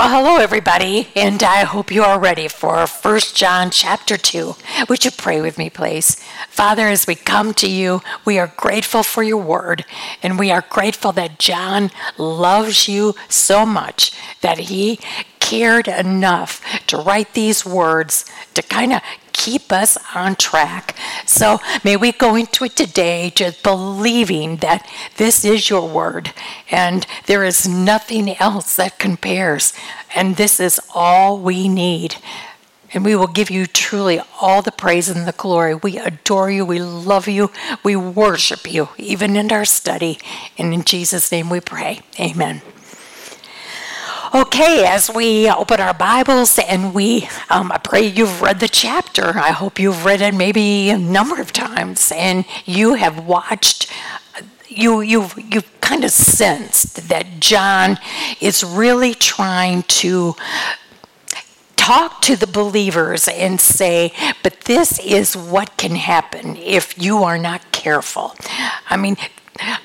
Well, hello everybody, and I hope you are ready for 1 John chapter 2. Would you pray with me, please? Father, as we come to you, we are grateful for your word, and we are grateful that John loves you so much that he cared enough to write these words to kind of keep us on track. So may we go into it today just believing that this is your word and there is nothing else that compares. And this is all we need. And we will give you truly all the praise and the glory. We adore you. We love you. We worship you, even in our study. And in Jesus' name we pray. Amen. Okay, as we open our Bibles and we, um, I pray you've read the chapter. I hope you've read it maybe a number of times and you have watched. You, you've, you've kind of sensed that John is really trying to talk to the believers and say, but this is what can happen if you are not careful. I mean,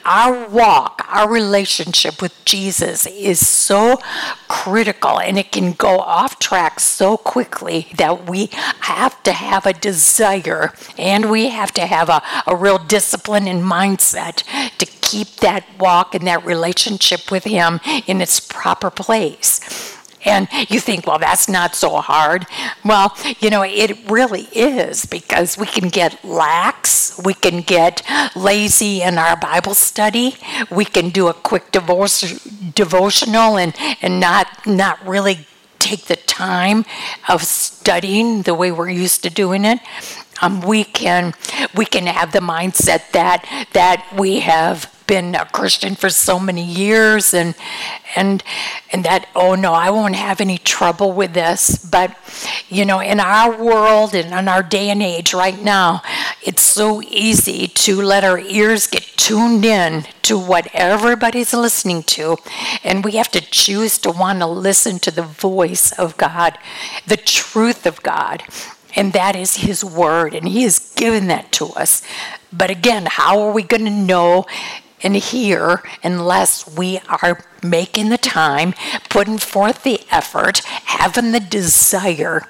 our walk, our relationship with Jesus is so critical and it can go off track so quickly that we have to have a desire and we have to have a, a real discipline and mindset to keep that walk and that relationship with Him in its proper place. And you think, well, that's not so hard. Well, you know, it really is because we can get lax, we can get lazy in our Bible study, we can do a quick divorce, devotional and, and not, not really take the time of studying the way we're used to doing it. Um, we can we can have the mindset that that we have been a Christian for so many years and and and that oh no I won't have any trouble with this. But you know in our world and in our day and age right now it's so easy to let our ears get tuned in to what everybody's listening to. And we have to choose to want to listen to the voice of God the truth of God and that is his word and he has given that to us. But again how are we going to know and hear unless we are making the time, putting forth the effort, having the desire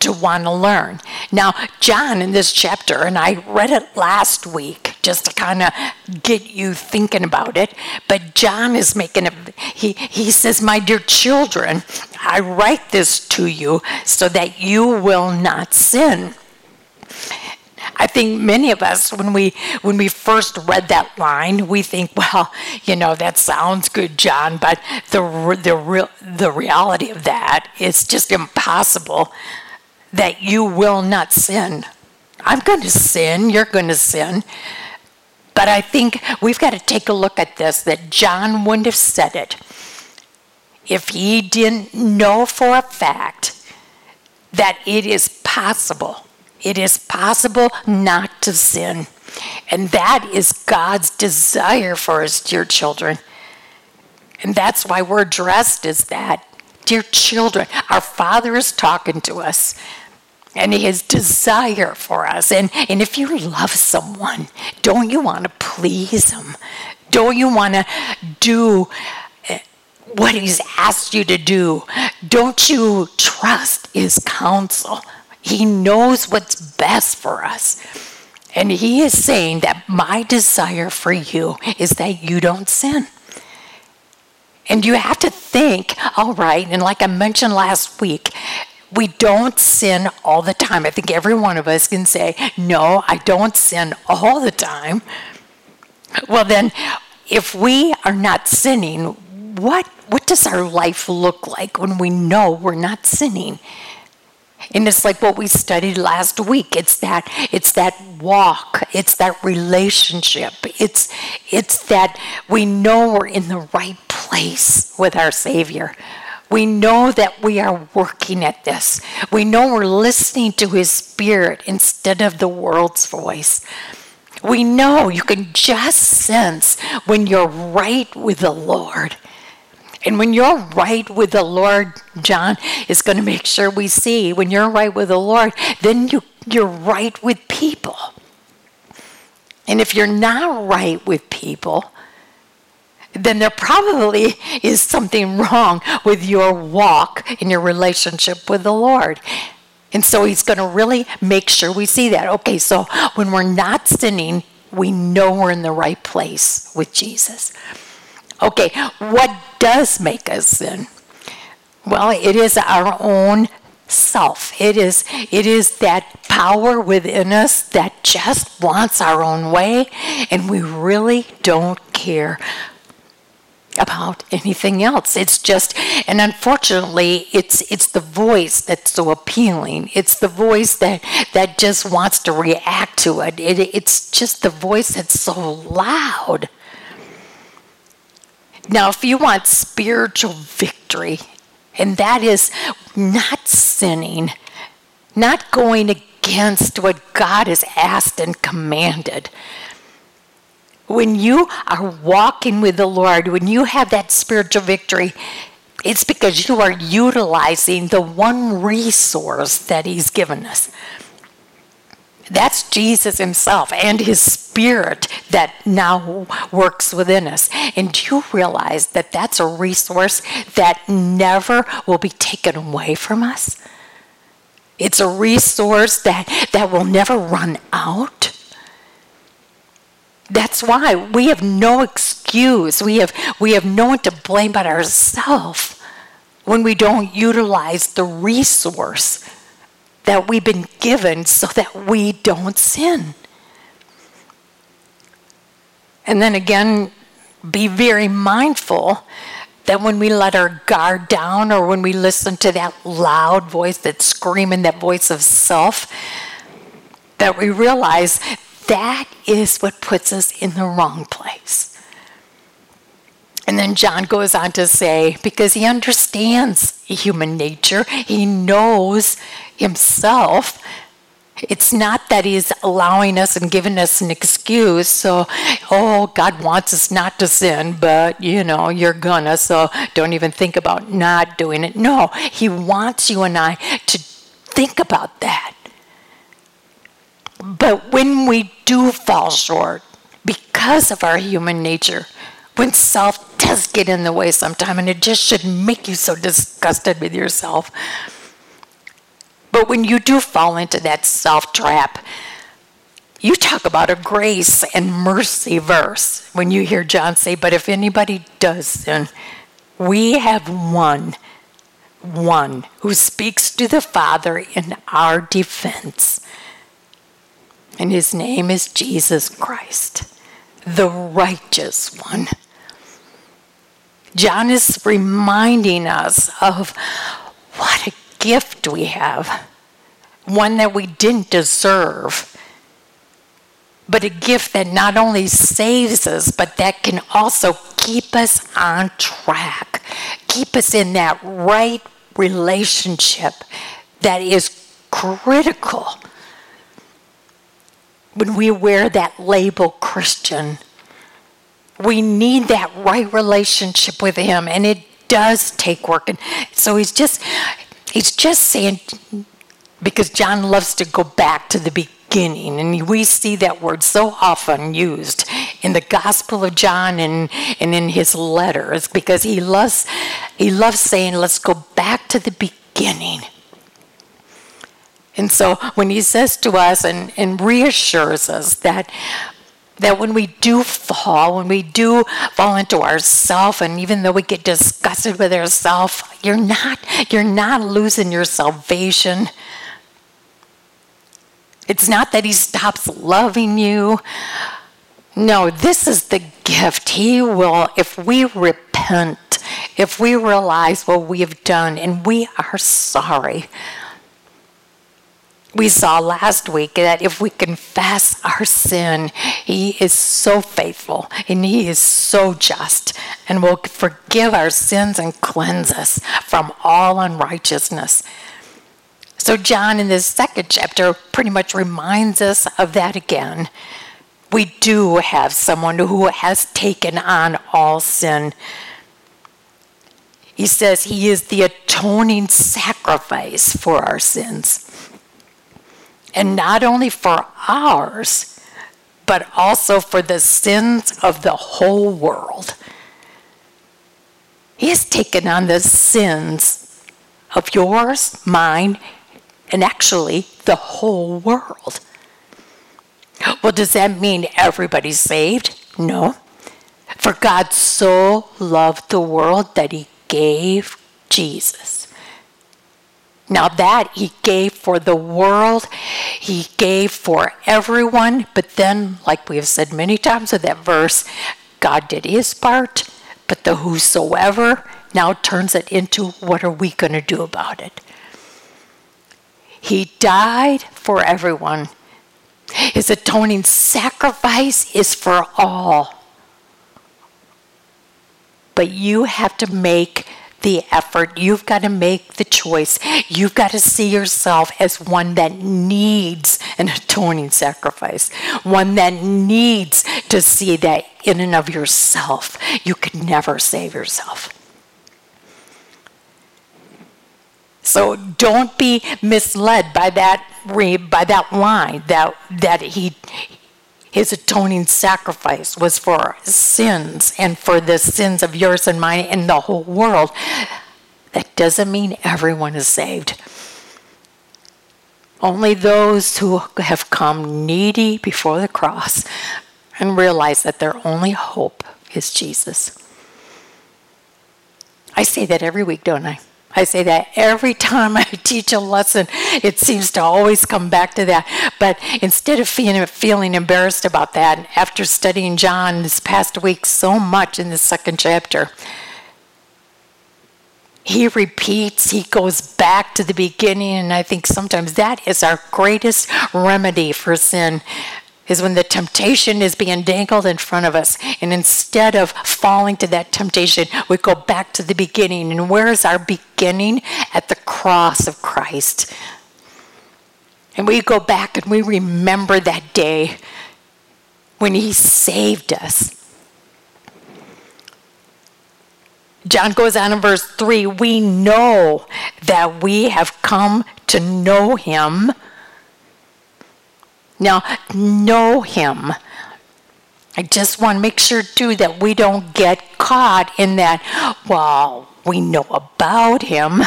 to want to learn. Now, John in this chapter, and I read it last week just to kind of get you thinking about it, but John is making a, he, he says, My dear children, I write this to you so that you will not sin. I think many of us, when we when we first read that line, we think, well, you know, that sounds good, John, but the the real the reality of that is just impossible. That you will not sin. I'm going to sin. You're going to sin. But I think we've got to take a look at this. That John wouldn't have said it if he didn't know for a fact that it is possible it is possible not to sin. And that is God's desire for us, dear children. And that's why we're dressed as that. Dear children, our Father is talking to us and his desire for us. And, and if you love someone, don't you want to please them? Don't you want to do eh, what he's asked you to do? Don't you trust his counsel? He knows what's best for us. And He is saying that my desire for you is that you don't sin. And you have to think, all right, and like I mentioned last week, we don't sin all the time. I think every one of us can say, no, I don't sin all the time. Well, then, if we are not sinning, what, what does our life look like when we know we're not sinning? And it's like what we studied last week. It's that it's that walk, it's that relationship. It's it's that we know we're in the right place with our Savior. We know that we are working at this. We know we're listening to His Spirit instead of the world's voice. We know you can just sense when you're right with the Lord. And when you're right with the Lord, John is going to make sure we see when you're right with the Lord, then you, you're right with people. And if you're not right with people, then there probably is something wrong with your walk in your relationship with the Lord. And so he's going to really make sure we see that. Okay, so when we're not sinning, we know we're in the right place with Jesus. Okay, what does make us sin? Well, it is our own self. It is it is that power within us that just wants our own way and we really don't care about anything else. It's just, and unfortunately, it's it's the voice that's so appealing. It's the voice that that just wants to react to it. it it's just the voice that's so loud. Now, if you want spiritual victory, and that is not sinning, not going against what God has asked and commanded, when you are walking with the Lord, when you have that spiritual victory, it's because you are utilizing the one resource that He's given us. That's Jesus Himself and His Spirit that now works within us. And do you realize that that's a resource that never will be taken away from us? It's a resource that, that will never run out. That's why we have no excuse. We have, we have no one to blame but ourselves when we don't utilize the resource that we've been given so that we don't sin. And then again, be very mindful that when we let our guard down or when we listen to that loud voice that's screaming, that voice of self, that we realize that is what puts us in the wrong place. And then John goes on to say, because he understands human nature, he knows himself. It's not that he's allowing us and giving us an excuse. So, oh, God wants us not to sin, but you know, you're gonna, so don't even think about not doing it. No, he wants you and I to think about that. But when we do fall short because of our human nature, when self does get in the way sometime, and it just should make you so disgusted with yourself. But when you do fall into that self trap, you talk about a grace and mercy verse when you hear John say, But if anybody does sin, we have one, one who speaks to the Father in our defense and his name is Jesus Christ, the righteous one. John is reminding us of what a gift we have, one that we didn't deserve, but a gift that not only saves us, but that can also keep us on track, keep us in that right relationship that is critical when we wear that label Christian. We need that right relationship with him and it does take work and so he's just he's just saying because John loves to go back to the beginning and we see that word so often used in the gospel of John and, and in his letters because he loves he loves saying let's go back to the beginning and so when he says to us and, and reassures us that that when we do fall, when we do fall into ourself, and even though we get disgusted with ourselves, you're not you're not losing your salvation. It's not that he stops loving you. No, this is the gift. He will, if we repent, if we realize what we have done and we are sorry, we saw last week that if we confess our sin, He is so faithful and He is so just and will forgive our sins and cleanse us from all unrighteousness. So, John in this second chapter pretty much reminds us of that again. We do have someone who has taken on all sin. He says he is the atoning sacrifice for our sins. And not only for ours, but also for the sins of the whole world. He has taken on the sins of yours, mine, and actually the whole world. Well, does that mean everybody's saved? No. For God so loved the world that he gave Jesus. Now, that he gave for the world, he gave for everyone, but then, like we have said many times with that verse, God did his part, but the whosoever now turns it into what are we going to do about it? He died for everyone. His atoning sacrifice is for all. But you have to make the effort. You've got to make the choice. You've got to see yourself as one that needs an atoning sacrifice, one that needs to see that in and of yourself, you could never save yourself. So don't be misled by that by that line that that he his atoning sacrifice was for sins and for the sins of yours and mine and the whole world. That doesn't mean everyone is saved. Only those who have come needy before the cross and realize that their only hope is Jesus. I say that every week, don't I? I say that every time I teach a lesson, it seems to always come back to that. But instead of feeling, embarrassed about that, after studying John this past week so much in the second chapter, he repeats, he goes back to the beginning, and I think sometimes that is our greatest remedy for sin is when the temptation is being dangled in front of us. And instead of falling to that temptation, we go back to the beginning. And where is our beginning? At the cross of Christ. And we go back and we remember that day when He saved us. John goes on in verse 3 we know that we have come to know Him now, know Him. I just want to make sure, too, that we don't get caught in that, well, we know about Him.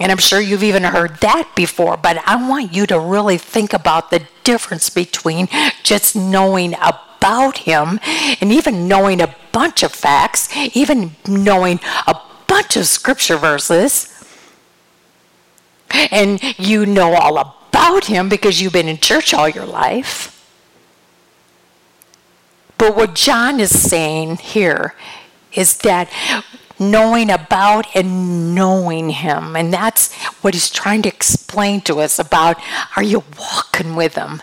And I'm sure you've even heard that before, but I want you to really think about the difference between just knowing about Him and even knowing a bunch of facts, even knowing a bunch of scripture verses. And you know all about about him because you've been in church all your life. But what John is saying here is that knowing about and knowing him, and that's what he's trying to explain to us about are you walking with him?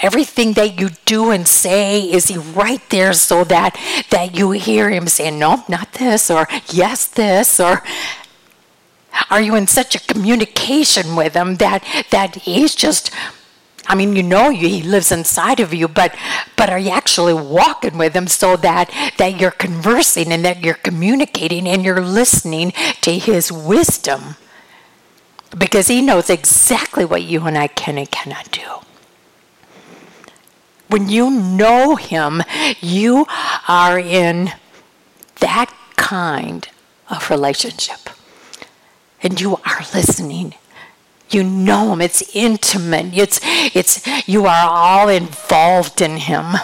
Everything that you do and say, is he right there so that, that you hear him saying, no, not this, or yes, this, or are you in such a communication with him that that he's just I mean, you know he lives inside of you, but but are you actually walking with him so that that you're conversing and that you're communicating and you're listening to his wisdom? Because he knows exactly what you and I can and cannot do. When you know him, you are in that kind of relationship and you are listening. You know him. It's intimate. It's it's you are all involved in him.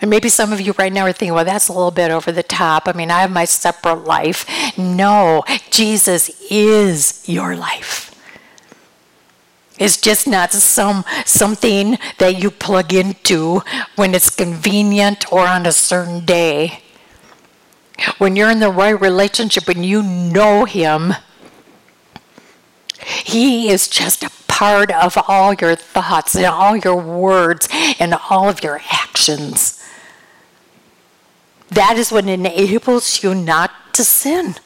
And maybe some of you right now are thinking, well, that's a little bit over the top. I mean, I have my separate life. No, Jesus is your life. It's just not some something that you plug into when it's convenient or on a certain day. When you're in the right relationship and you know Him, He is just a part of all your thoughts and all your words and all of your actions. That is what enables you not to sin.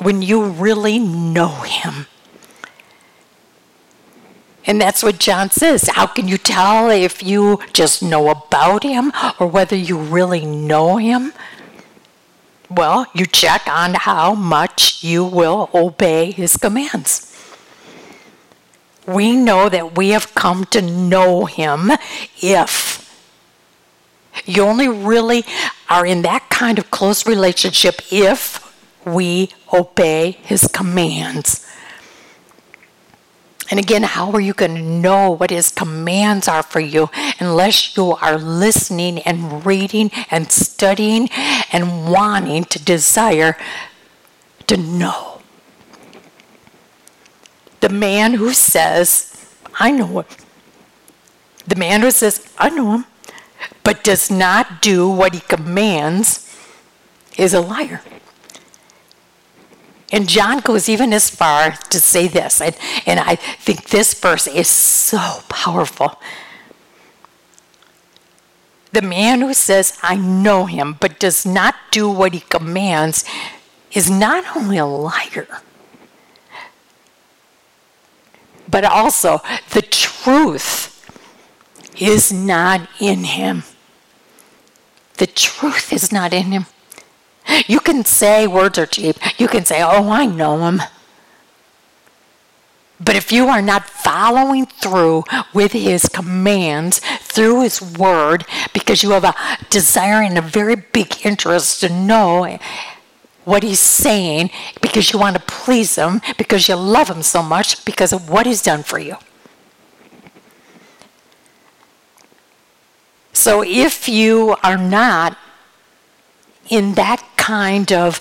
When you really know Him. And that's what John says. How can you tell if you just know about him or whether you really know him? Well, you check on how much you will obey his commands. We know that we have come to know him if You only really are in that kind of close relationship if we obey his commands. And again, how are you going to know what his commands are for you unless you are listening and reading and studying and wanting to desire to know? The man who says, I know him. The man who says, I know him, but does not do what he commands is a liar. And John goes even as far to say this, and, and I think this verse is so powerful. The man who says, I know him, but does not do what he commands, is not only a liar, but also the truth is not in him. The truth is not in him. You can say words are cheap. You can say, oh, I know him. But if you are not following through with his commands, through his word, because you have a desire and a very big interest to know what he's saying, because you want to please him, because you love him so much, because of what he's done for you. So if you are not in that kind of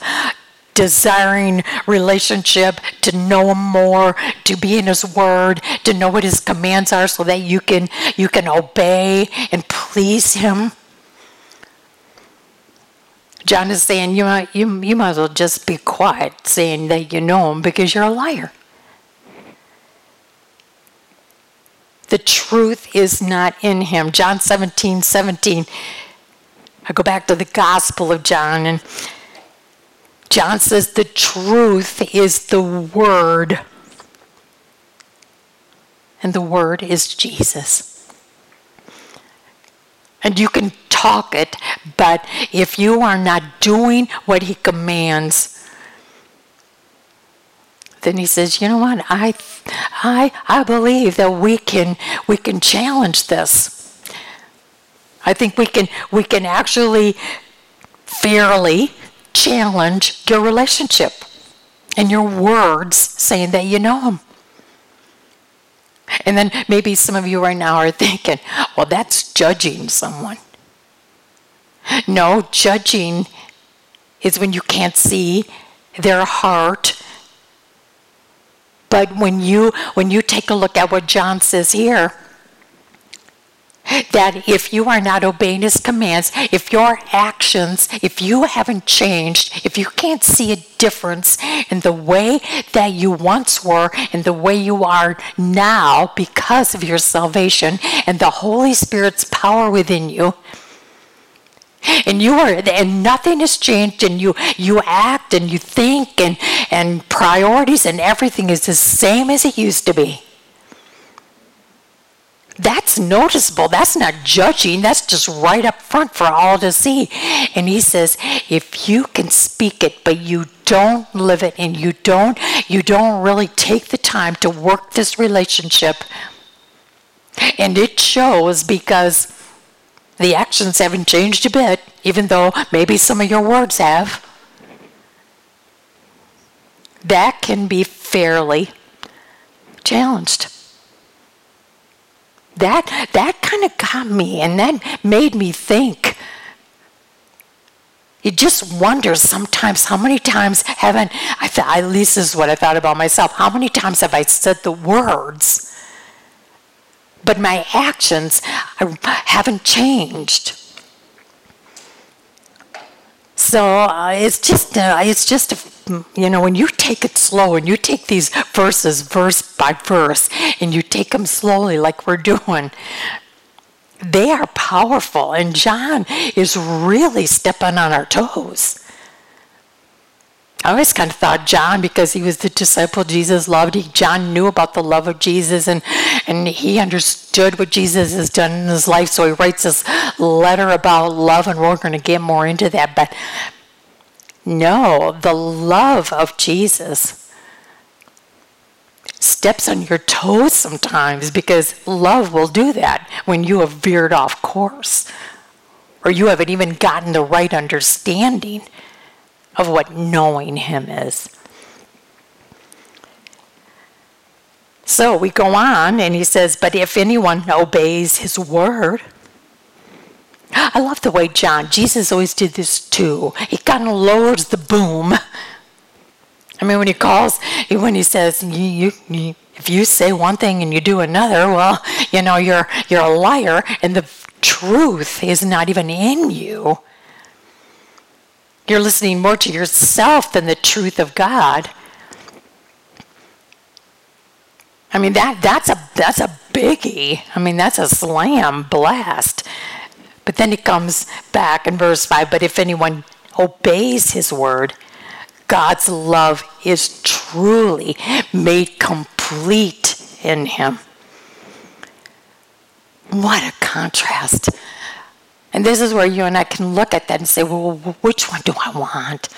desiring relationship to know him more to be in his word to know what his commands are so that you can you can obey and please him? John is saying you might, you, you might as well just be quiet saying that you know him because you're a liar. The truth is not in him. John 17 17 I go back to the Gospel of John, and John says the truth is the Word, and the Word is Jesus. And you can talk it, but if you are not doing what He commands, then he says, "You know what? I, I, I believe that we can we can challenge this." I think we can we can actually fairly challenge your relationship and your words saying that you know him. And then maybe some of you right now are thinking, well, that's judging someone. No, judging is when you can't see their heart. But when you when you take a look at what John says here, that if you are not obeying his commands, if your actions, if you haven't changed, if you can't see a difference in the way that you once were and the way you are now because of your salvation and the Holy Spirit's power within you, and you are and nothing has changed and you you act and you think and and priorities and everything is the same as it used to be that's noticeable. That's not judging. That's just right up front for all to see. And he says, if you can speak it, but you don't live it and you don't you don't really take the time to work this relationship and it shows because the actions haven't changed a bit even though maybe some of your words have that can be fairly challenged that that kind of got me and that made me think you just wonder sometimes how many times haven't I thought at least this is what I thought about myself. How many times have I said the words, but my actions haven't changed? So uh, it's just uh, it's just you know when you take it slow and you take these verses verse by verse and you take them slowly like we're doing they are powerful and John is really stepping on our toes. I always kind of thought John, because he was the disciple Jesus loved, he, John knew about the love of Jesus and, and he understood what Jesus has done in his life. So he writes this letter about love, and we're going to get more into that. But no, the love of Jesus steps on your toes sometimes because love will do that when you have veered off course or you haven't even gotten the right understanding of what knowing Him is. So we go on, and he says, But if anyone obeys his word, I love the way John, Jesus always did this too. He kind of lowers the boom. I mean, when he calls, when he says, if you say one thing and you do another, well, you know, you're, you're a liar, and the truth is not even in you. You're listening more to yourself than the truth of God. I mean that that's a that's a biggie. I mean that's a slam blast. But then it comes back in verse 5 but if anyone obeys his word, God's love is truly made complete in him. What a contrast. And this is where you and I can look at that and say, well, which one do I want?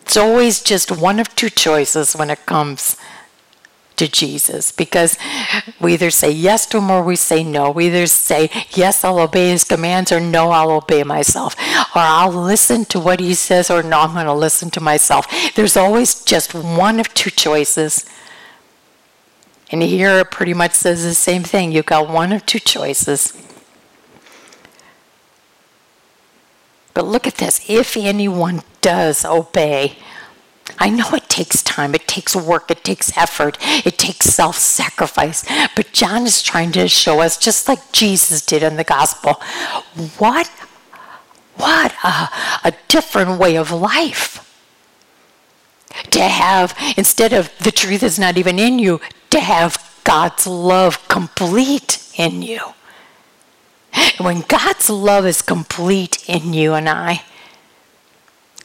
It's always just one of two choices when it comes to Jesus because we either say yes to him or we say no. We either say, yes, I'll obey his commands, or no, I'll obey myself. Or I'll listen to what he says, or no, I'm going to listen to myself. There's always just one of two choices. And here it pretty much says the same thing. You've got one of two choices. But look at this. If anyone does obey, I know it takes time, it takes work, it takes effort, it takes self sacrifice. But John is trying to show us, just like Jesus did in the gospel, what, what a, a different way of life. To have, instead of the truth is not even in you, to have God's love complete in you. When God's love is complete in you and I,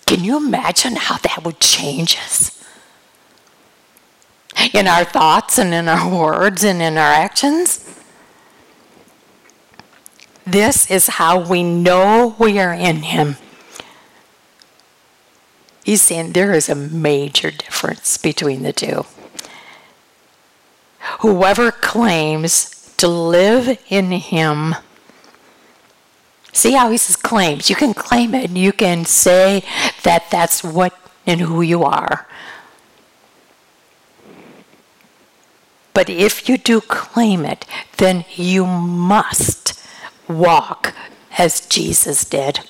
can you imagine how that would change us? In our thoughts and in our words and in our actions? This is how we know we are in Him. He's saying there is a major difference between the two. Whoever claims to live in Him See how he says claims. You can claim it and you can say that that's what and who you are. But if you do claim it, then you must walk as Jesus did.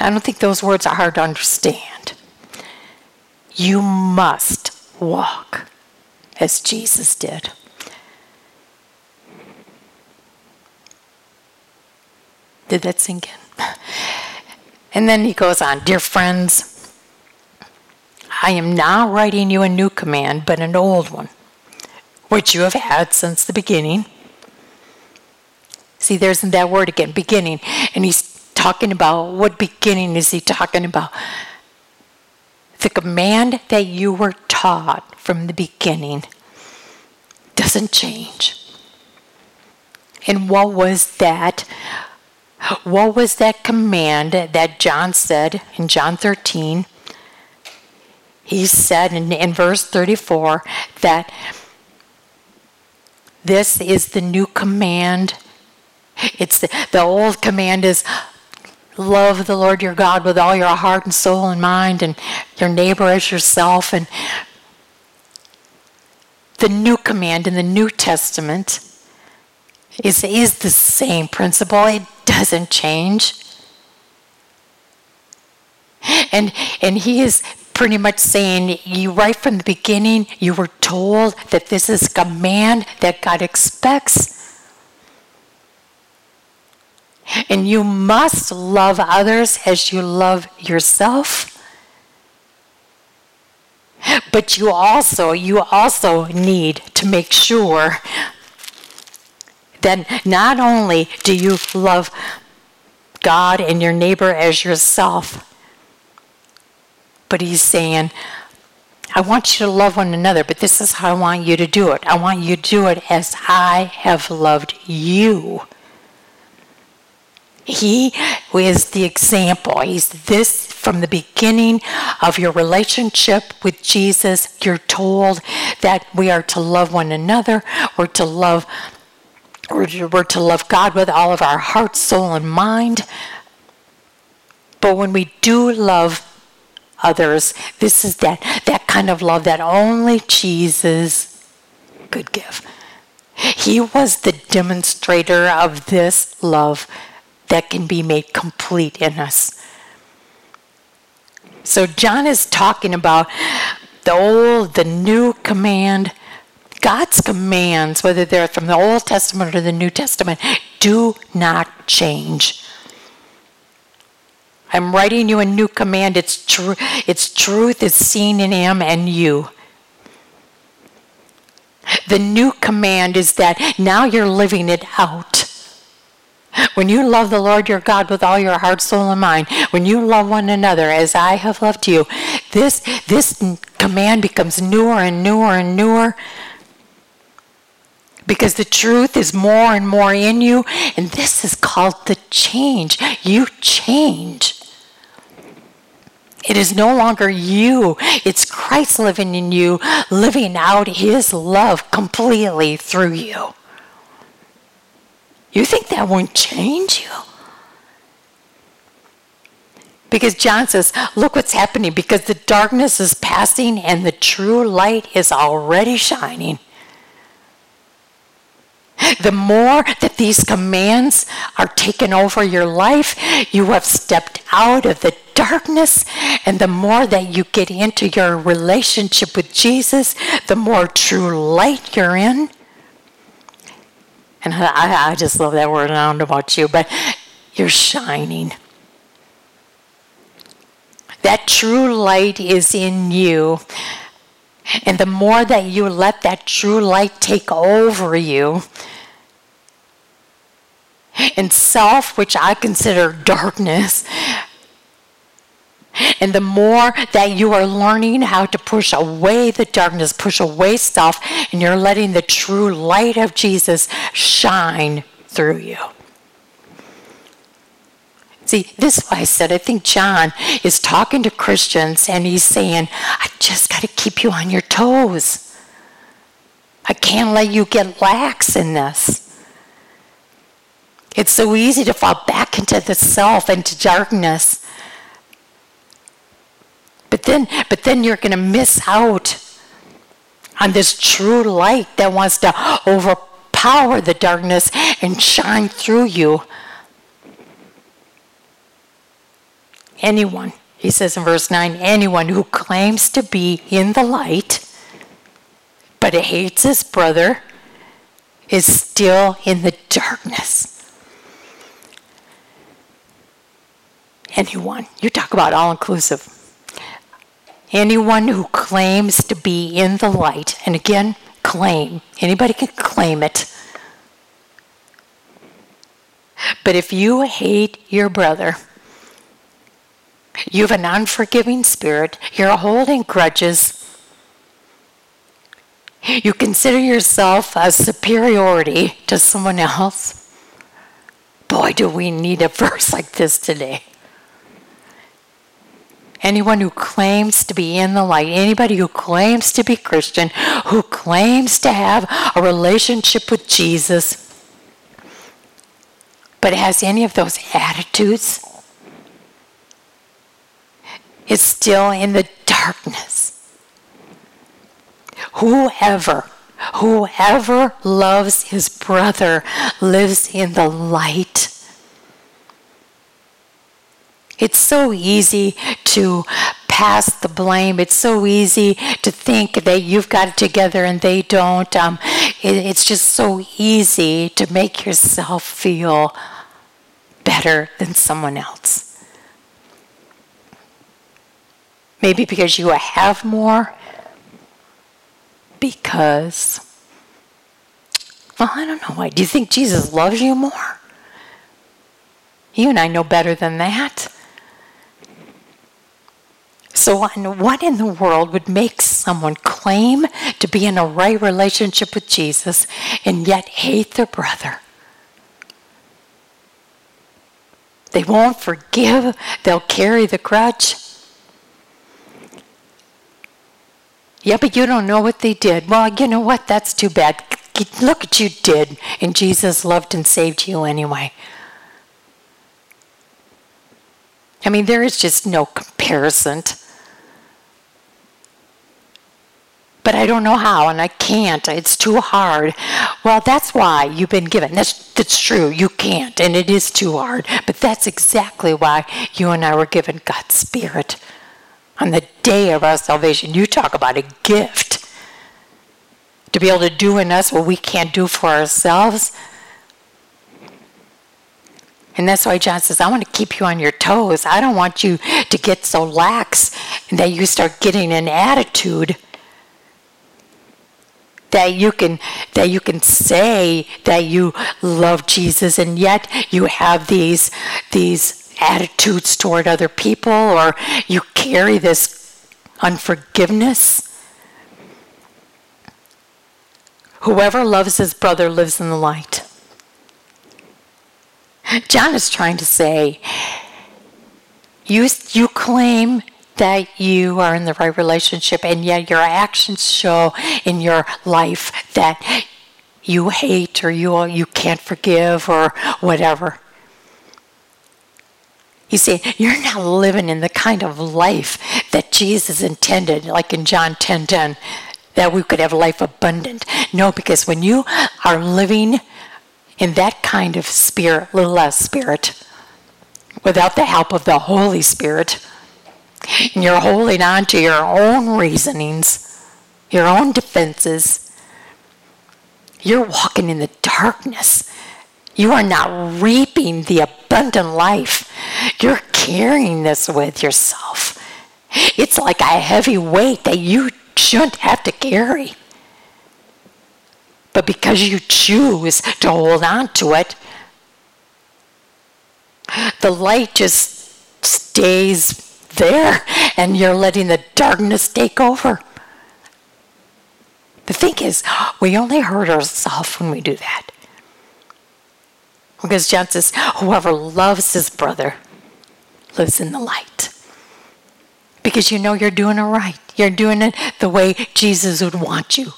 I don't think those words are hard to understand. You must walk as Jesus did. Did that sink in? And then he goes on Dear friends, I am not writing you a new command, but an old one, which you have had since the beginning. See, there's that word again, beginning. And he's talking about what beginning is he talking about? The command that you were taught from the beginning doesn't change. And what was that? What was that command that John said in John 13? He said in, in verse 34 that this is the new command. It's the, the old command is love the Lord your God with all your heart and soul and mind and your neighbor as yourself. And the new command in the New Testament is, is the same principle. It doesn't change. And, and he is pretty much saying, you right from the beginning, you were told that this is a command that God expects. And you must love others as you love yourself. But you also, you also need to make sure then not only do you love God and your neighbor as yourself, but he's saying, I want you to love one another, but this is how I want you to do it. I want you to do it as I have loved you. He is the example. He's this from the beginning of your relationship with Jesus. You're told that we are to love one another, or to love we're, to love God with all of our heart, soul, and mind. But when we do love others, this is that, that kind of love that only Jesus could give. He was the demonstrator of this love that can be made complete in us. So John is talking about the old, the new command. God's commands, whether they're from the Old Testament or the New Testament, do not change. I'm writing you a new command. Its, tr- its truth is seen in him and you. The new command is that now you're living it out. When you love the Lord your God with all your heart, soul, and mind, when you love one another as I have loved you, this, this command becomes newer and newer and newer because the truth is more and more in you, and this is called the change. You change. It is no longer you, it's Christ living in you, living out his love completely through you. You think that won't change you? Because John says, look what's happening, because the darkness is passing and the true light is already shining. The more that these commands are taken over your life, you have stepped out of the darkness, and the more that you get into your relationship with Jesus, the more true light you're in. And I, I just love that word. I don't know about you, but you're shining. That true light is in you. And the more that you let that true light take over you, and self, which I consider darkness, and the more that you are learning how to push away the darkness, push away self, and you're letting the true light of Jesus shine through you. See, this is why I said I think John is talking to Christians and he's saying, I just got to keep you on your toes. I can't let you get lax in this. It's so easy to fall back into the self, into darkness. But then, but then you're going to miss out on this true light that wants to overpower the darkness and shine through you. Anyone, he says in verse 9, anyone who claims to be in the light but hates his brother is still in the darkness. Anyone. You talk about all inclusive. Anyone who claims to be in the light, and again, claim, anybody can claim it. But if you hate your brother, you have an unforgiving spirit, you're holding grudges, you consider yourself a superiority to someone else. Boy, do we need a verse like this today. Anyone who claims to be in the light, anybody who claims to be Christian, who claims to have a relationship with Jesus, but has any of those attitudes, is still in the darkness. Whoever, whoever loves his brother lives in the light. It's so easy to pass the blame. It's so easy to think that you've got it together and they don't. Um, it, it's just so easy to make yourself feel better than someone else. Maybe because you have more. Because, well, I don't know why. Do you think Jesus loves you more? You and I know better than that. So, what in the world would make someone claim to be in a right relationship with Jesus and yet hate their brother? They won't forgive, they'll carry the grudge. Yeah, but you don't know what they did. Well, you know what? That's too bad. look what you did, and Jesus loved and saved you anyway. I mean, there is just no comparison. But I don't know how, and I can't. It's too hard. Well, that's why you've been given. That's, that's true. You can't, and it is too hard. But that's exactly why you and I were given God's Spirit on the day of our salvation. You talk about a gift to be able to do in us what we can't do for ourselves. And that's why John says, I want to keep you on your toes. I don't want you to get so lax that you start getting an attitude that you can that you can say that you love Jesus and yet you have these these attitudes toward other people or you carry this unforgiveness. Whoever loves his brother lives in the light. John is trying to say, you, you claim that you are in the right relationship, and yet your actions show in your life that you hate or you, you can't forgive or whatever. He's saying you're not living in the kind of life that Jesus intended, like in John 10 10, that we could have life abundant. No, because when you are living in that kind of spirit, little less spirit, without the help of the Holy Spirit, and you're holding on to your own reasonings, your own defenses, you're walking in the darkness. You are not reaping the abundant life. You're carrying this with yourself. It's like a heavy weight that you shouldn't have to carry. But because you choose to hold on to it, the light just stays there and you're letting the darkness take over. The thing is, we only hurt ourselves when we do that. Because John says, oh, whoever loves his brother lives in the light. Because you know you're doing it right. You're doing it the way Jesus would want you.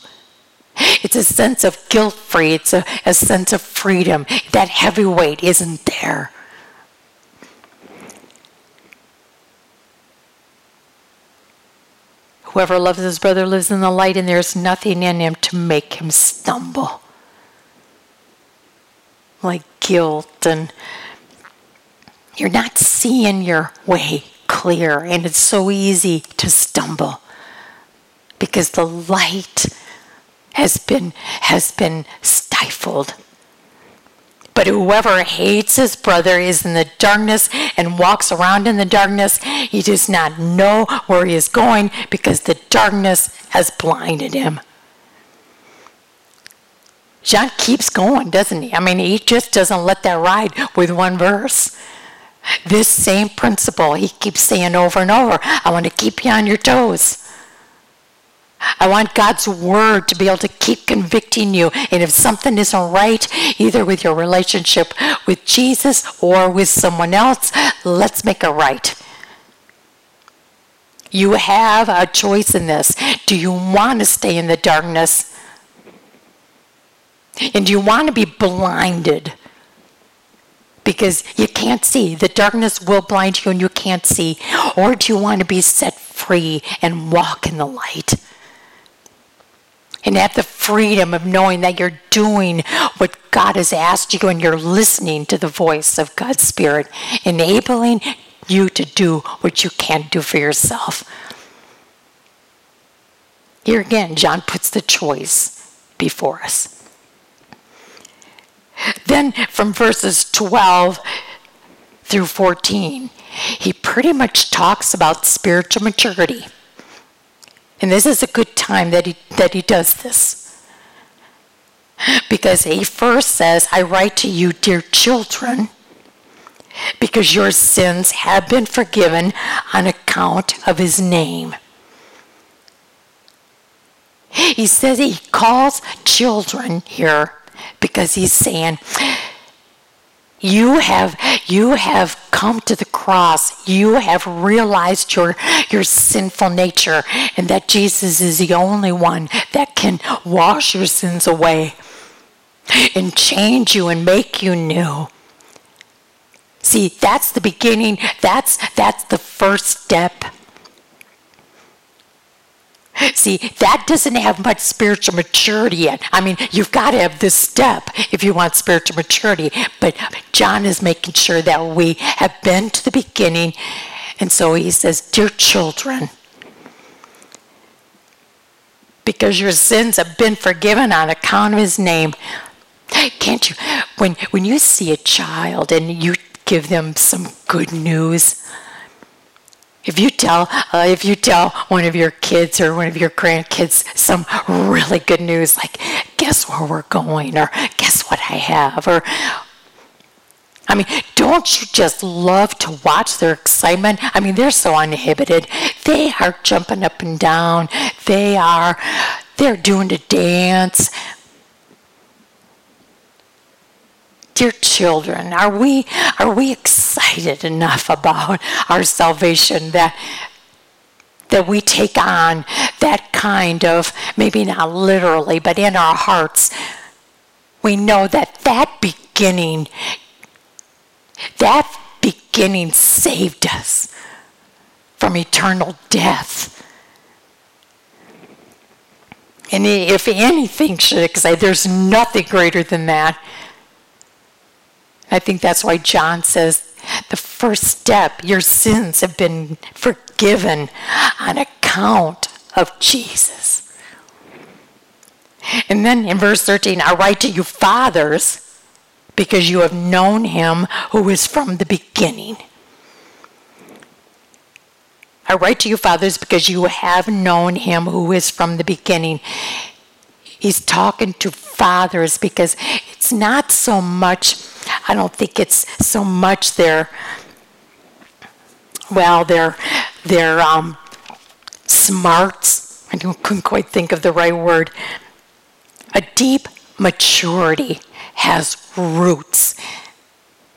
It's a sense of guilt free, it's a, a sense of freedom. That heavy weight isn't there. Whoever loves his brother lives in the light, and there's nothing in him to make him stumble. Like guilt, and you're not seeing your way clear, and it's so easy to stumble because the light has been has been stifled but whoever hates his brother is in the darkness and walks around in the darkness. He does not know where he is going because the darkness has blinded him. John keeps going, doesn't he? I mean, he just doesn't let that ride with one verse. This same principle he keeps saying over and over I want to keep you on your toes. I want God's word to be able to keep convicting you. And if something isn't right, either with your relationship with Jesus or with someone else, let's make it right. You have a choice in this. Do you want to stay in the darkness? And you want to be blinded? Because you can't see. The darkness will blind you and you can't see. Or do you want to be set free and walk in the light? and have the freedom of knowing that you're doing what God has asked you and you're listening to the voice of God's Spirit, enabling you to do what you can't do for yourself. Here again, John puts the choice before us. Then from verses 12 through 14, he pretty much talks about spiritual maturity. And this is a good time that he, that he does this. Because he first says, I write to you, dear children, because your sins have been forgiven on account of his name. He says he calls children here because he's saying, you have you have come to the cross you have realized your your sinful nature and that jesus is the only one that can wash your sins away and change you and make you new. See, that's the beginning. That's that's the first step. See, that doesn't have much spiritual maturity yet. I mean, you've got to have this step if you want spiritual maturity. But John is making sure that we have been to the beginning. And so he says, Dear children, because your sins have been forgiven on account of his name. Can't you, when, when you see a child and you give them some good news, if you tell uh, if you tell one of your kids or one of your grandkids some really good news like guess where we're going or guess what I have or I mean, don't you just love to watch their excitement? I mean, they're so uninhibited. They are jumping up and down. They are they're doing the dance. Dear children, are we are we excited enough about our salvation that that we take on that kind of maybe not literally but in our hearts we know that that beginning that beginning saved us from eternal death. And if anything should excite, there's nothing greater than that. I think that's why John says the first step, your sins have been forgiven on account of Jesus. And then in verse 13, I write to you, fathers because you have known him who is from the beginning. I write to you, fathers, because you have known him who is from the beginning. He's talking to fathers because it's not so much, I don't think it's so much their, well, their, their um, smarts. I couldn't quite think of the right word. A deep maturity has roots.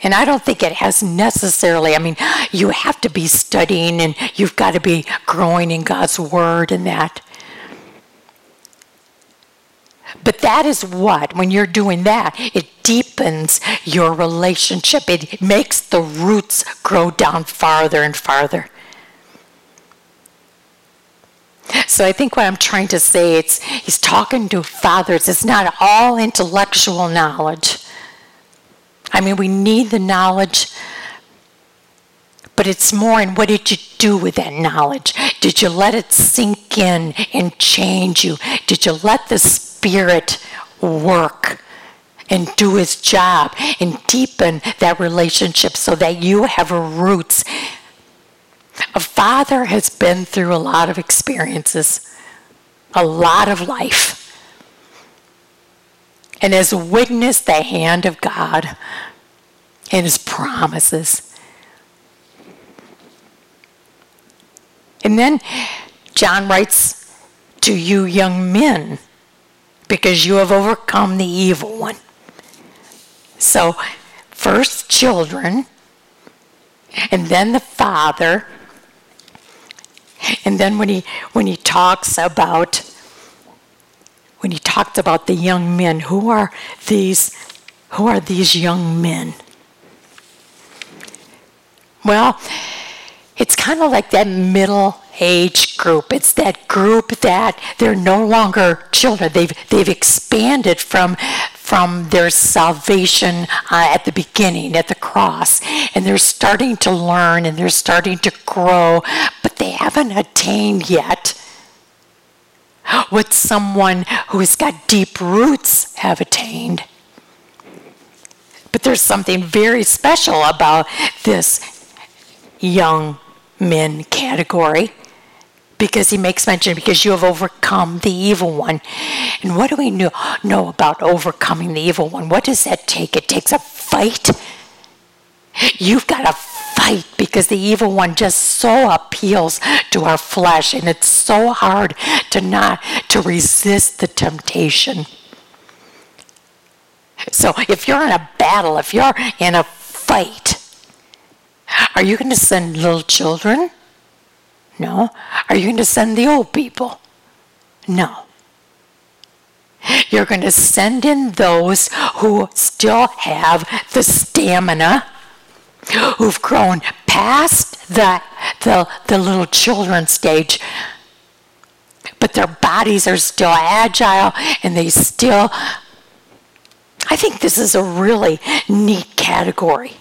And I don't think it has necessarily, I mean, you have to be studying and you've got to be growing in God's Word and that. But that is what, when you're doing that, it deepens your relationship. It makes the roots grow down farther and farther. So I think what I'm trying to say it's he's talking to fathers. It's not all intellectual knowledge. I mean, we need the knowledge, but it's more in what did you do with that knowledge? Did you let it sink in and change you? Did you let the Spirit work? and do his job and deepen that relationship so that you have roots a father has been through a lot of experiences, a lot of life, and has witnessed the hand of God and his promises. And then John writes to you, young men, because you have overcome the evil one. So, first children, and then the father, and then when he when he talks about when he talked about the young men, who are these who are these young men? Well, it's kind of like that middle age group. It's that group that they're no longer children. They've they've expanded from from their salvation uh, at the beginning, at the cross. And they're starting to learn and they're starting to grow, but they haven't attained yet what someone who's got deep roots have attained. But there's something very special about this young men category because he makes mention because you have overcome the evil one. And what do we know, know about overcoming the evil one? What does that take? It takes a fight. You've got to fight because the evil one just so appeals to our flesh and it's so hard to not to resist the temptation. So if you're in a battle, if you're in a fight, are you going to send little children? No. Are you going to send the old people? No. You're going to send in those who still have the stamina, who've grown past the, the, the little children stage, but their bodies are still agile and they still. I think this is a really neat category.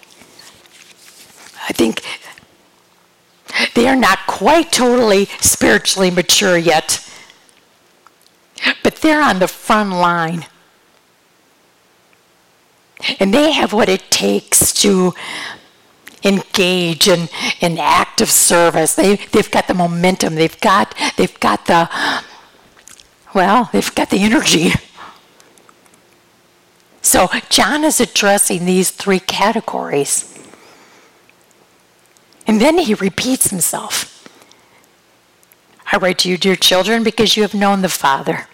I think they are not quite totally spiritually mature yet, but they're on the front line. And they have what it takes to engage in, in active service. They, they've got the momentum. They've got, they've got the, well, they've got the energy. So John is addressing these three categories. And then he repeats himself. I write to you, dear children, because you have known the Father.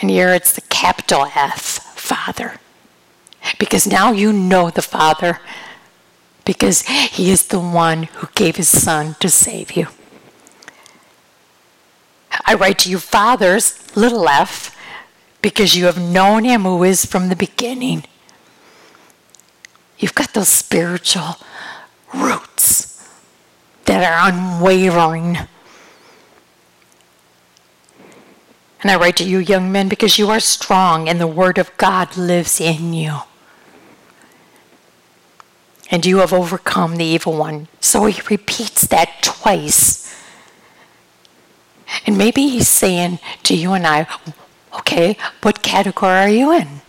And here it's the capital F, Father. Because now you know the Father, because he is the one who gave his Son to save you. I write to you, fathers, little f, because you have known him who is from the beginning. You've got those spiritual roots that are unwavering. And I write to you, young men, because you are strong and the Word of God lives in you. And you have overcome the evil one. So he repeats that twice. And maybe he's saying to you and I, okay, what category are you in?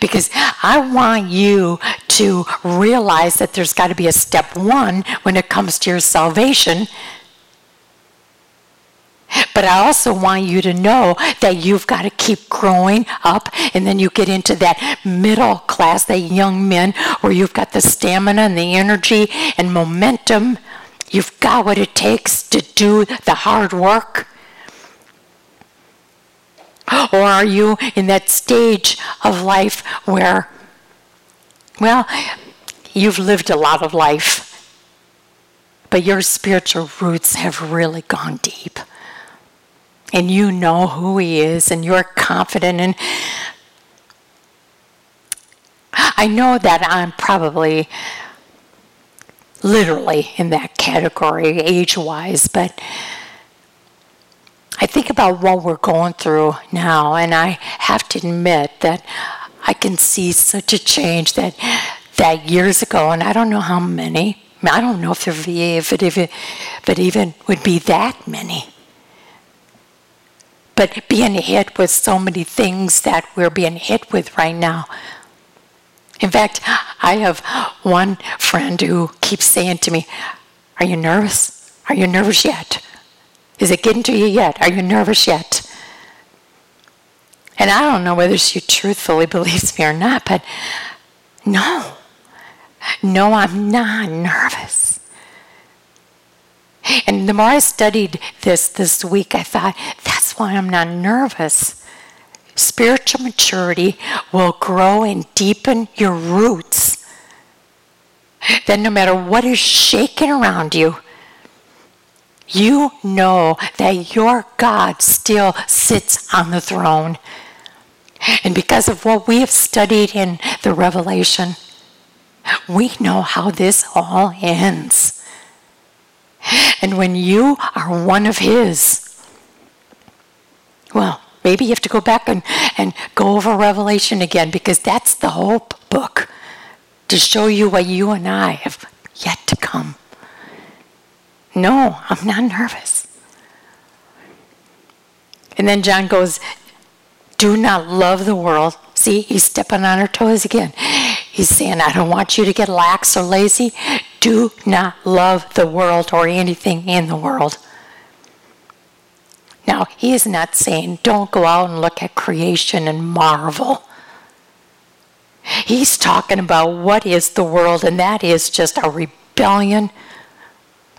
Because I want you to realize that there's got to be a step one when it comes to your salvation. But I also want you to know that you've got to keep growing up, and then you get into that middle class, that young men, where you've got the stamina and the energy and momentum. You've got what it takes to do the hard work. Or are you in that stage of life where, well, you've lived a lot of life, but your spiritual roots have really gone deep? And you know who He is, and you're confident. And I know that I'm probably literally in that category age wise, but I think about what we're going through now, and I have to admit that I can see such a change that that years ago, and I don't know how many. I don't know if, there, if, it, if, it, if even would be that many. But being hit with so many things that we're being hit with right now. In fact, I have one friend who keeps saying to me, Are you nervous? Are you nervous yet? Is it getting to you yet? Are you nervous yet? And I don't know whether she truthfully believes me or not, but no. No, I'm not nervous. And the more I studied this this week, I thought, that's why I'm not nervous. Spiritual maturity will grow and deepen your roots. Then, no matter what is shaking around you, you know that your God still sits on the throne. And because of what we have studied in the Revelation, we know how this all ends. And when you are one of His, well, maybe you have to go back and, and go over Revelation again because that's the hope book to show you what you and I have yet to come. No, I'm not nervous. And then John goes, Do not love the world. See, he's stepping on her toes again. He's saying, I don't want you to get lax or lazy. Do not love the world or anything in the world. Now, he is not saying don't go out and look at creation and marvel. He's talking about what is the world, and that is just a rebellion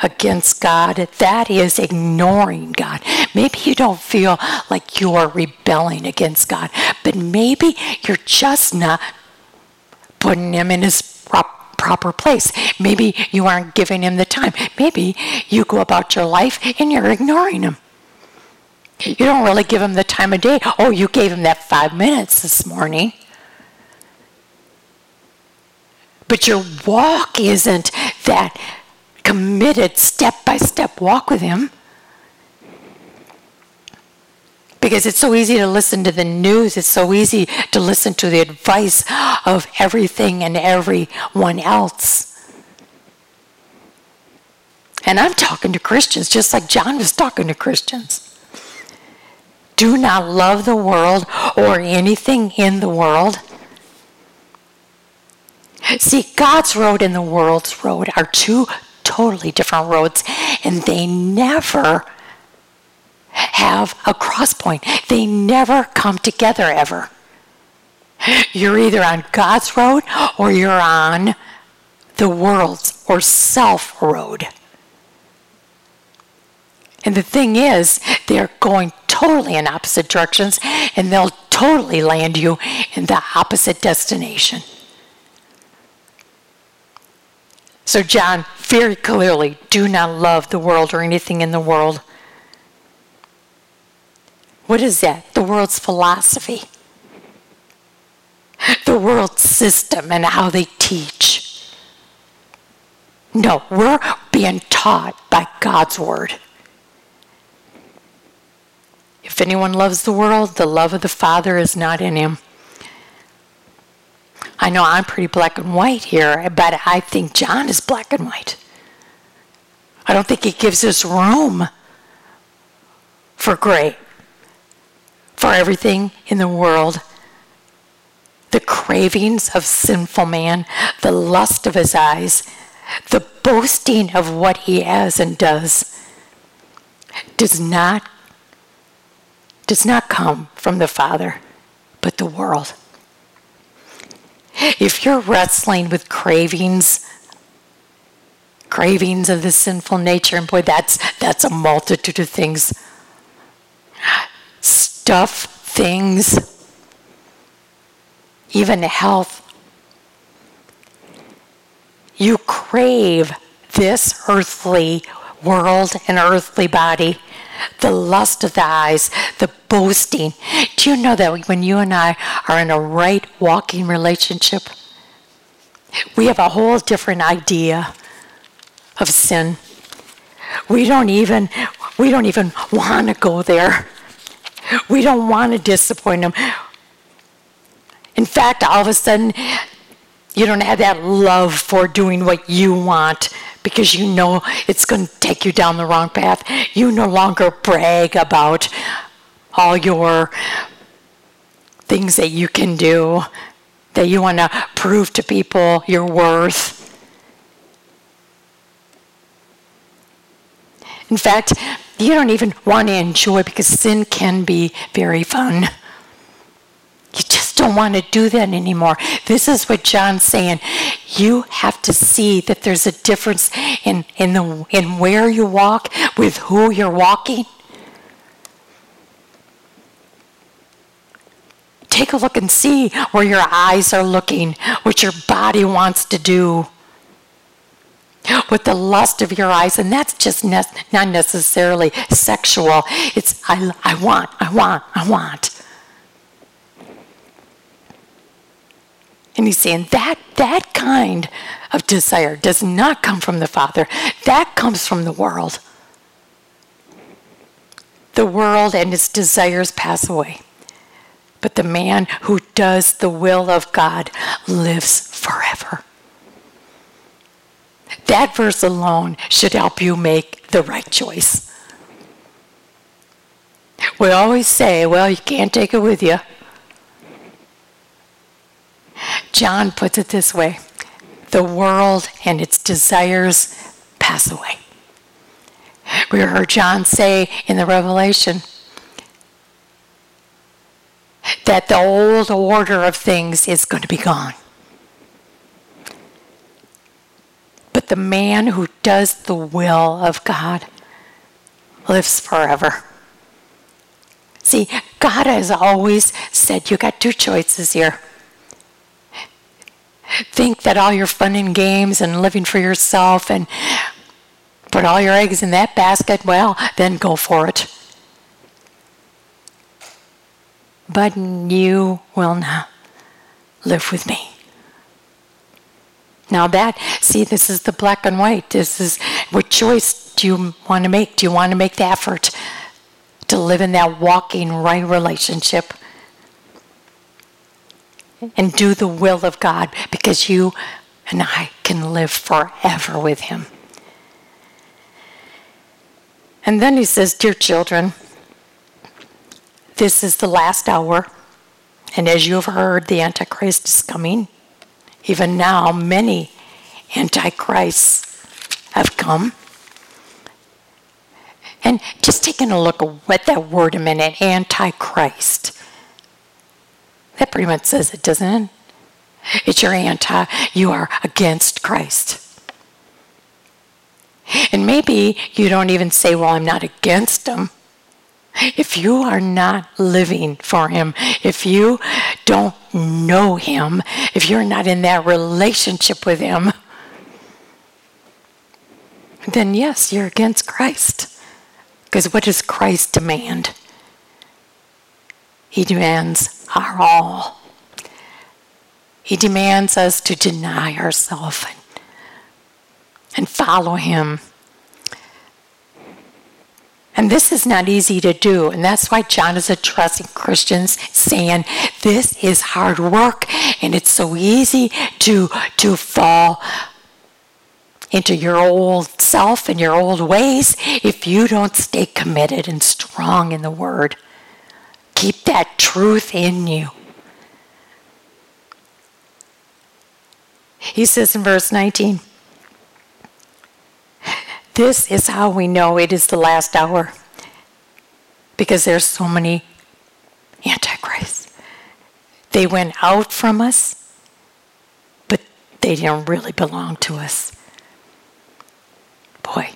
against God. That is ignoring God. Maybe you don't feel like you are rebelling against God, but maybe you're just not putting Him in His proper place. Maybe you aren't giving Him the time. Maybe you go about your life and you're ignoring Him. You don't really give him the time of day. Oh, you gave him that five minutes this morning. But your walk isn't that committed step by step walk with him. Because it's so easy to listen to the news, it's so easy to listen to the advice of everything and everyone else. And I'm talking to Christians just like John was talking to Christians. Do not love the world or anything in the world. See, God's road and the world's road are two totally different roads, and they never have a cross point. They never come together ever. You're either on God's road or you're on the world's or self road. And the thing is, they're going totally in opposite directions and they'll totally land you in the opposite destination. So, John, very clearly, do not love the world or anything in the world. What is that? The world's philosophy, the world's system, and how they teach. No, we're being taught by God's word. If anyone loves the world, the love of the Father is not in him. I know I'm pretty black and white here, but I think John is black and white. I don't think he gives us room for gray for everything in the world the cravings of sinful man, the lust of his eyes, the boasting of what he has and does, does not does not come from the Father, but the world. If you're wrestling with cravings, cravings of the sinful nature, and boy, that's that's a multitude of things stuff, things, even health. You crave this earthly world and earthly body, the lust of the eyes, the boasting. Do you know that when you and I are in a right walking relationship, we have a whole different idea of sin. We don't even we don't even want to go there. We don't want to disappoint them. In fact, all of a sudden, you don't have that love for doing what you want because you know it's going to take you down the wrong path. You no longer brag about all your things that you can do, that you want to prove to people your worth. In fact, you don't even want to enjoy because sin can be very fun. Don't want to do that anymore. This is what John's saying. You have to see that there's a difference in, in, the, in where you walk, with who you're walking. Take a look and see where your eyes are looking, what your body wants to do with the lust of your eyes. And that's just ne- not necessarily sexual. It's, I, I want, I want, I want. And he's saying that that kind of desire does not come from the Father. That comes from the world. The world and its desires pass away. But the man who does the will of God lives forever. That verse alone should help you make the right choice. We always say, well, you can't take it with you. John puts it this way the world and its desires pass away. We heard John say in the Revelation that the old order of things is going to be gone. But the man who does the will of God lives forever. See, God has always said you got two choices here. Think that all your fun and games and living for yourself and put all your eggs in that basket, well, then go for it. but you will not live with me. Now that, see, this is the black and white. This is what choice do you want to make? Do you want to make the effort to live in that walking right relationship? And do the will of God because you and I can live forever with Him. And then he says, Dear children, this is the last hour. And as you have heard, the Antichrist is coming. Even now, many Antichrists have come. And just taking a look at what that word a minute, Antichrist. That pretty much says it, doesn't it? It's your anti, you are against Christ. And maybe you don't even say, Well, I'm not against him. If you are not living for him, if you don't know him, if you're not in that relationship with him, then yes, you're against Christ. Because what does Christ demand? He demands our all. He demands us to deny ourselves and follow Him. And this is not easy to do. And that's why John is addressing Christians, saying this is hard work and it's so easy to, to fall into your old self and your old ways if you don't stay committed and strong in the Word. Keep that truth in you. He says in verse 19, this is how we know it is the last hour. Because there's so many antichrists. They went out from us, but they didn't really belong to us. Boy,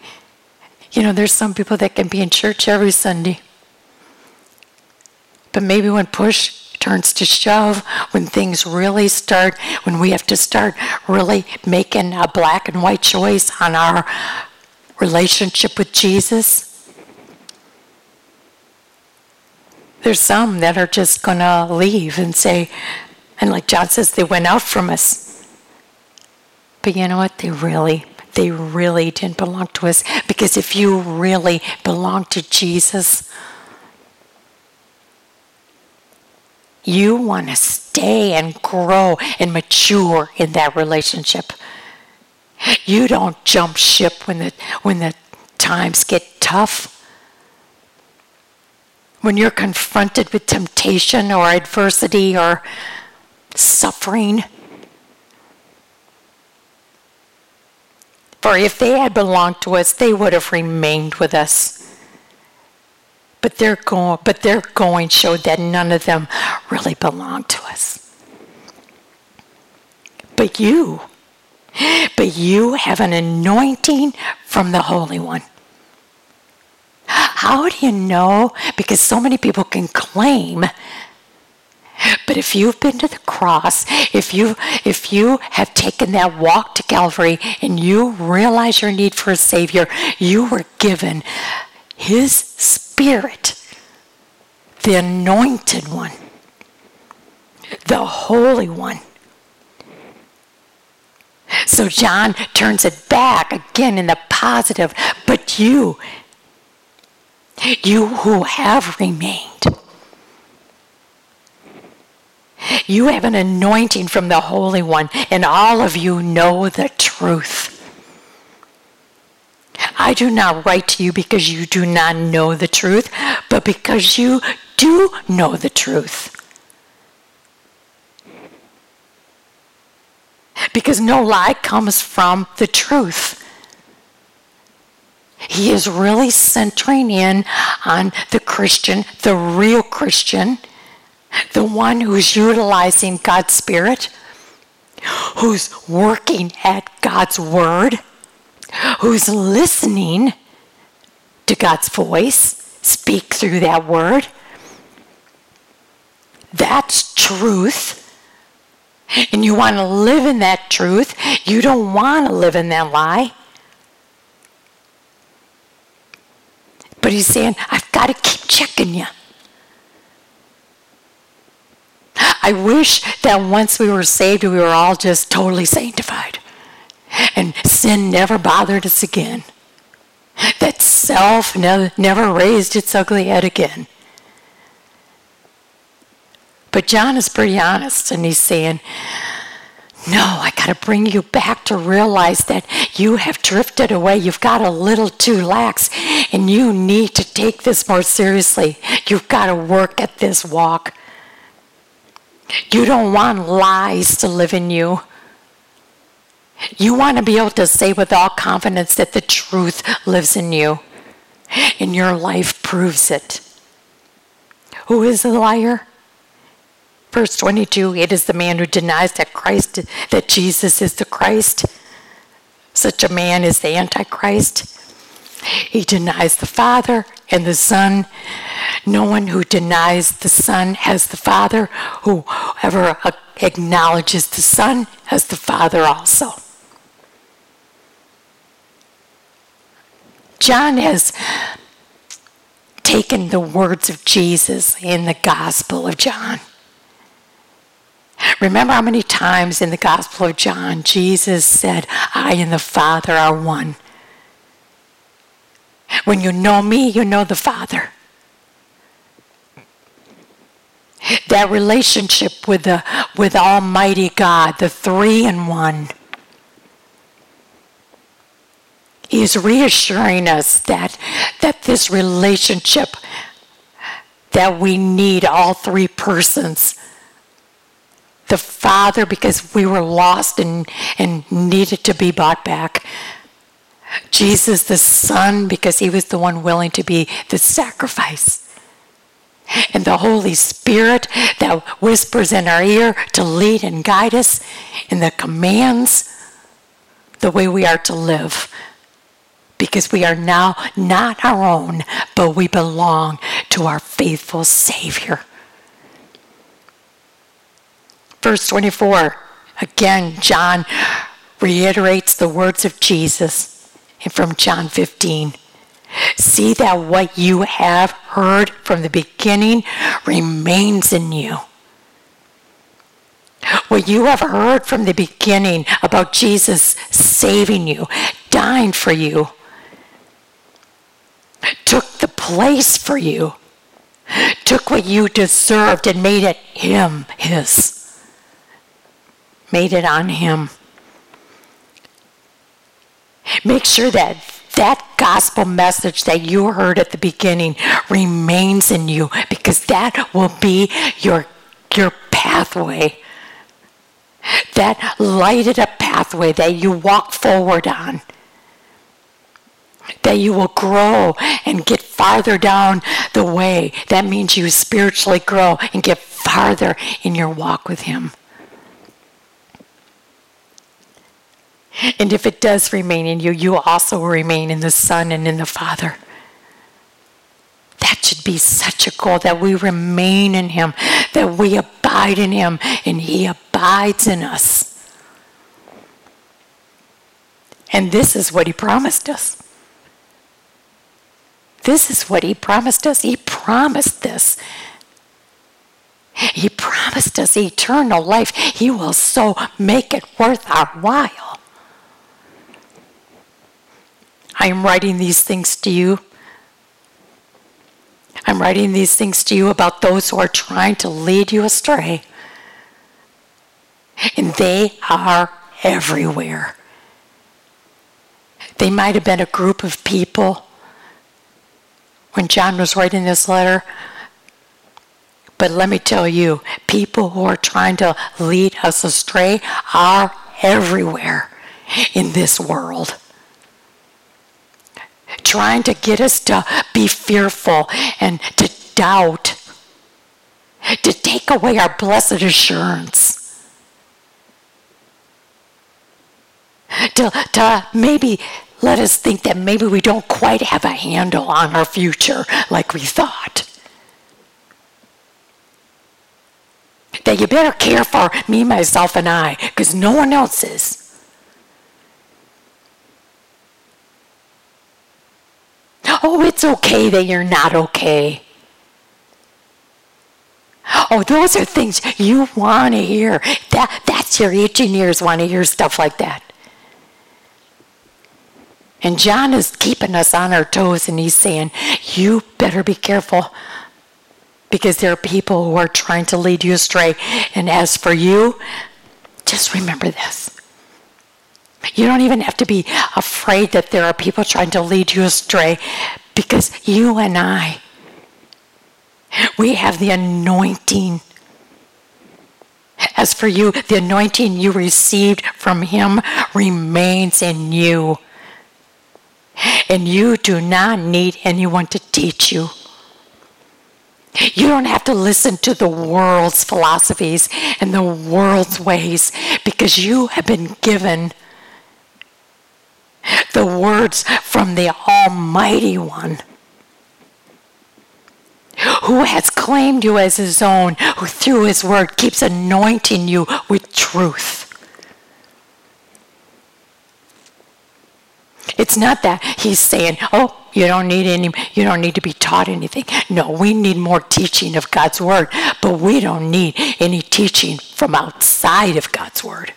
you know, there's some people that can be in church every Sunday. But maybe when push turns to shove, when things really start, when we have to start really making a black and white choice on our relationship with Jesus. There's some that are just going to leave and say, and like John says, they went out from us. But you know what? They really, they really didn't belong to us. Because if you really belong to Jesus, you want to stay and grow and mature in that relationship. You don't jump ship when the, when the times get tough. When you're confronted with temptation or adversity or suffering. For if they had belonged to us, they would have remained with us. But their going, but their going showed that none of them really belonged to us. But you, but you have an anointing from the Holy One. How do you know? Because so many people can claim. But if you've been to the cross, if you if you have taken that walk to Calvary and you realize your need for a savior, you were given his spirit, the anointed one, the holy one. So John turns it back again in the positive. But you, you who have remained, you have an anointing from the Holy One, and all of you know the truth. I do not write to you because you do not know the truth, but because you do know the truth. because no lie comes from the truth. He is really centering in on the Christian, the real Christian, the one who's utilizing God's Spirit, who's working at God's Word, who's listening to God's voice speak through that Word. That's truth and you want to live in that truth, you don't want to live in that lie. But he's saying, I've got to keep checking you. I wish that once we were saved, we were all just totally sanctified. And sin never bothered us again. That self never, never raised its ugly head again. But John is pretty honest and he's saying, no, I got to bring you back to realize that you have drifted away. You've got a little too lax, and you need to take this more seriously. You've got to work at this walk. You don't want lies to live in you. You want to be able to say with all confidence that the truth lives in you, and your life proves it. Who is a liar? Verse 22 It is the man who denies that Christ, that Jesus is the Christ. Such a man is the Antichrist. He denies the Father and the Son. No one who denies the Son has the Father. Whoever acknowledges the Son has the Father also. John has taken the words of Jesus in the Gospel of John Remember how many times in the Gospel of John Jesus said, I and the Father are one. When you know me, you know the Father. That relationship with the with Almighty God, the three in one. He is reassuring us that that this relationship that we need all three persons the Father because we were lost and, and needed to be bought back. Jesus, the Son, because he was the one willing to be the sacrifice. And the Holy Spirit that whispers in our ear to lead and guide us in the commands, the way we are to live. Because we are now not our own, but we belong to our faithful Savior. Verse 24, again, John reiterates the words of Jesus from John 15. See that what you have heard from the beginning remains in you. What you have heard from the beginning about Jesus saving you, dying for you, took the place for you, took what you deserved and made it Him, His made it on him. Make sure that that gospel message that you heard at the beginning remains in you because that will be your, your pathway. That lighted up pathway that you walk forward on. That you will grow and get farther down the way. That means you spiritually grow and get farther in your walk with Him. And if it does remain in you, you also will remain in the Son and in the Father. That should be such a goal that we remain in Him, that we abide in Him, and He abides in us. And this is what He promised us. This is what He promised us. He promised this. He promised us eternal life. He will so make it worth our while. I am writing these things to you. I'm writing these things to you about those who are trying to lead you astray. And they are everywhere. They might have been a group of people when John was writing this letter. But let me tell you, people who are trying to lead us astray are everywhere in this world trying to get us to be fearful and to doubt, to take away our blessed assurance. To, to maybe let us think that maybe we don't quite have a handle on our future like we thought. That you better care for me, myself, and I, because no one else is. Oh, it's okay that you're not okay. Oh, those are things you want to hear. That, that's your itching ears want to hear stuff like that. And John is keeping us on our toes and he's saying, You better be careful because there are people who are trying to lead you astray. And as for you, just remember this. You don't even have to be afraid that there are people trying to lead you astray because you and I, we have the anointing. As for you, the anointing you received from Him remains in you. And you do not need anyone to teach you. You don't have to listen to the world's philosophies and the world's ways because you have been given the words from the Almighty One who has claimed you as his own, who through his word keeps anointing you with truth. It's not that he's saying, "Oh, you don't need any you don't need to be taught anything." No, we need more teaching of God's word, but we don't need any teaching from outside of God's word.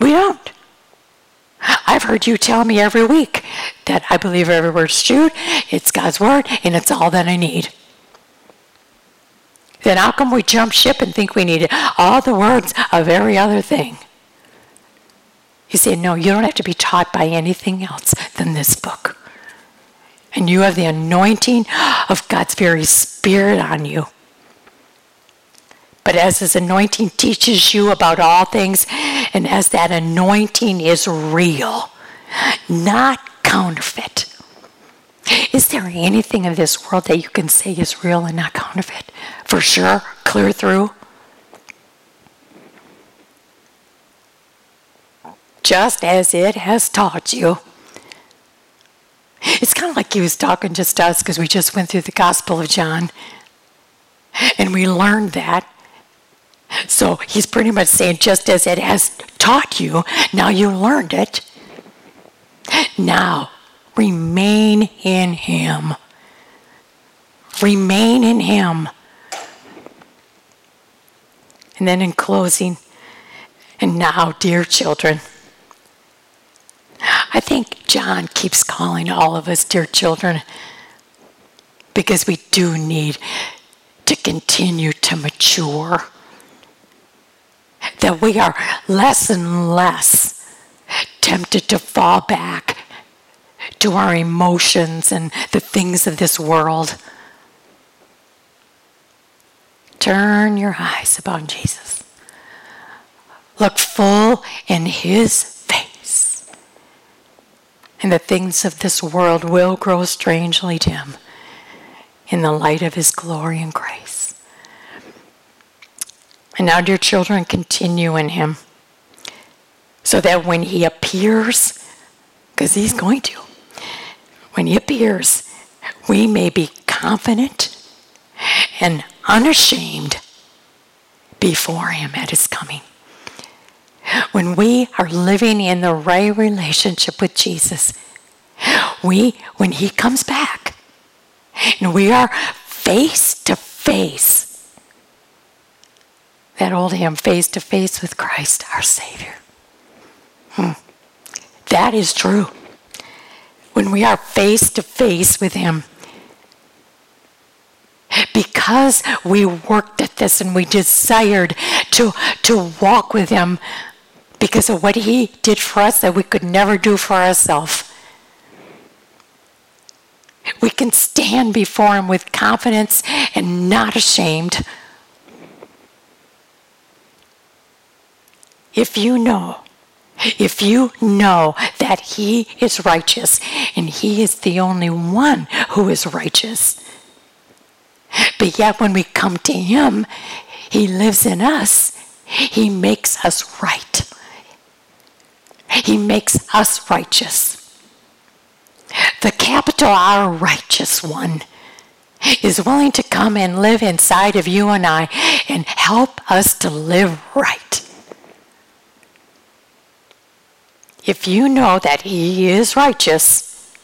We don't. I've heard you tell me every week that I believe every word's true, it's God's word, and it's all that I need. Then how come we jump ship and think we need all the words of every other thing? He said, No, you don't have to be taught by anything else than this book. And you have the anointing of God's very Spirit on you. But as his anointing teaches you about all things, and as that anointing is real, not counterfeit. Is there anything in this world that you can say is real and not counterfeit? For sure, clear through. Just as it has taught you. It's kind of like he was talking just to us because we just went through the Gospel of John and we learned that. So he's pretty much saying, just as it has taught you, now you learned it. Now remain in him. Remain in him. And then in closing, and now, dear children, I think John keeps calling all of us dear children because we do need to continue to mature. That we are less and less tempted to fall back to our emotions and the things of this world. Turn your eyes upon Jesus. Look full in his and the things of this world will grow strangely dim in the light of His glory and grace. And now, dear children, continue in Him so that when He appears, because He's going to, when He appears, we may be confident and unashamed before Him at His coming. When we are living in the right relationship with Jesus, we, when He comes back, and we are face to face, that old hymn, face to face with Christ, our Savior. Hmm. That is true. When we are face to face with Him, because we worked at this and we desired to, to walk with Him, because of what He did for us that we could never do for ourselves. We can stand before Him with confidence and not ashamed. If you know, if you know that He is righteous and He is the only one who is righteous, but yet when we come to Him, He lives in us, He makes us right. He makes us righteous. The capital R righteous one is willing to come and live inside of you and I and help us to live right. If you know that He is righteous,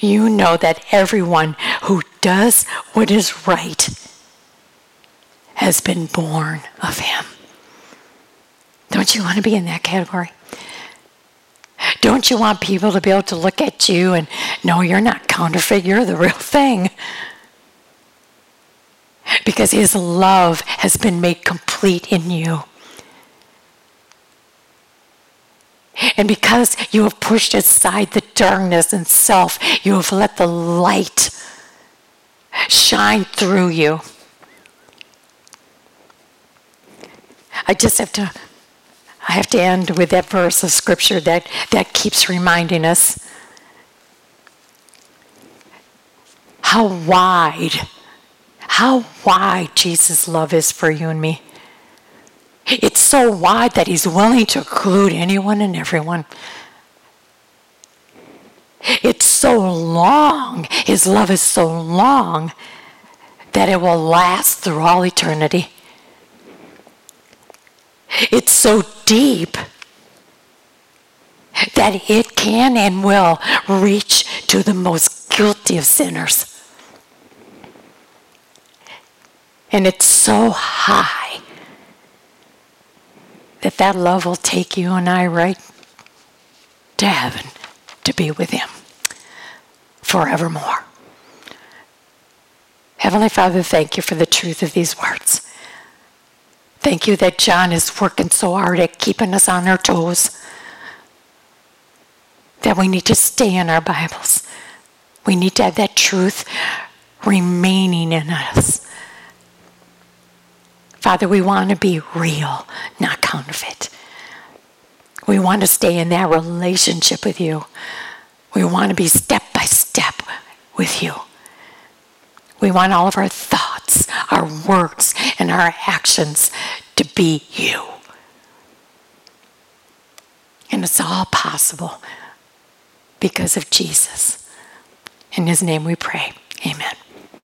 you know that everyone who does what is right has been born of him. Don't you want to be in that category? Don't you want people to be able to look at you and know you're not counterfeit, you're the real thing? Because his love has been made complete in you. And because you have pushed aside the darkness and self, you have let the light shine through you. I just have to I have to end with that verse of scripture that, that keeps reminding us how wide, how wide Jesus' love is for you and me. It's so wide that he's willing to include anyone and everyone. It's so long, his love is so long that it will last through all eternity. It's so deep that it can and will reach to the most guilty of sinners. And it's so high that that love will take you and I right to heaven to be with Him forevermore. Heavenly Father, thank you for the truth of these words. Thank you that John is working so hard at keeping us on our toes. That we need to stay in our Bibles. We need to have that truth remaining in us. Father, we want to be real, not counterfeit. We want to stay in that relationship with you. We want to be step by step with you. We want all of our thoughts, our words, and our actions to be you. And it's all possible because of Jesus. In his name we pray. Amen.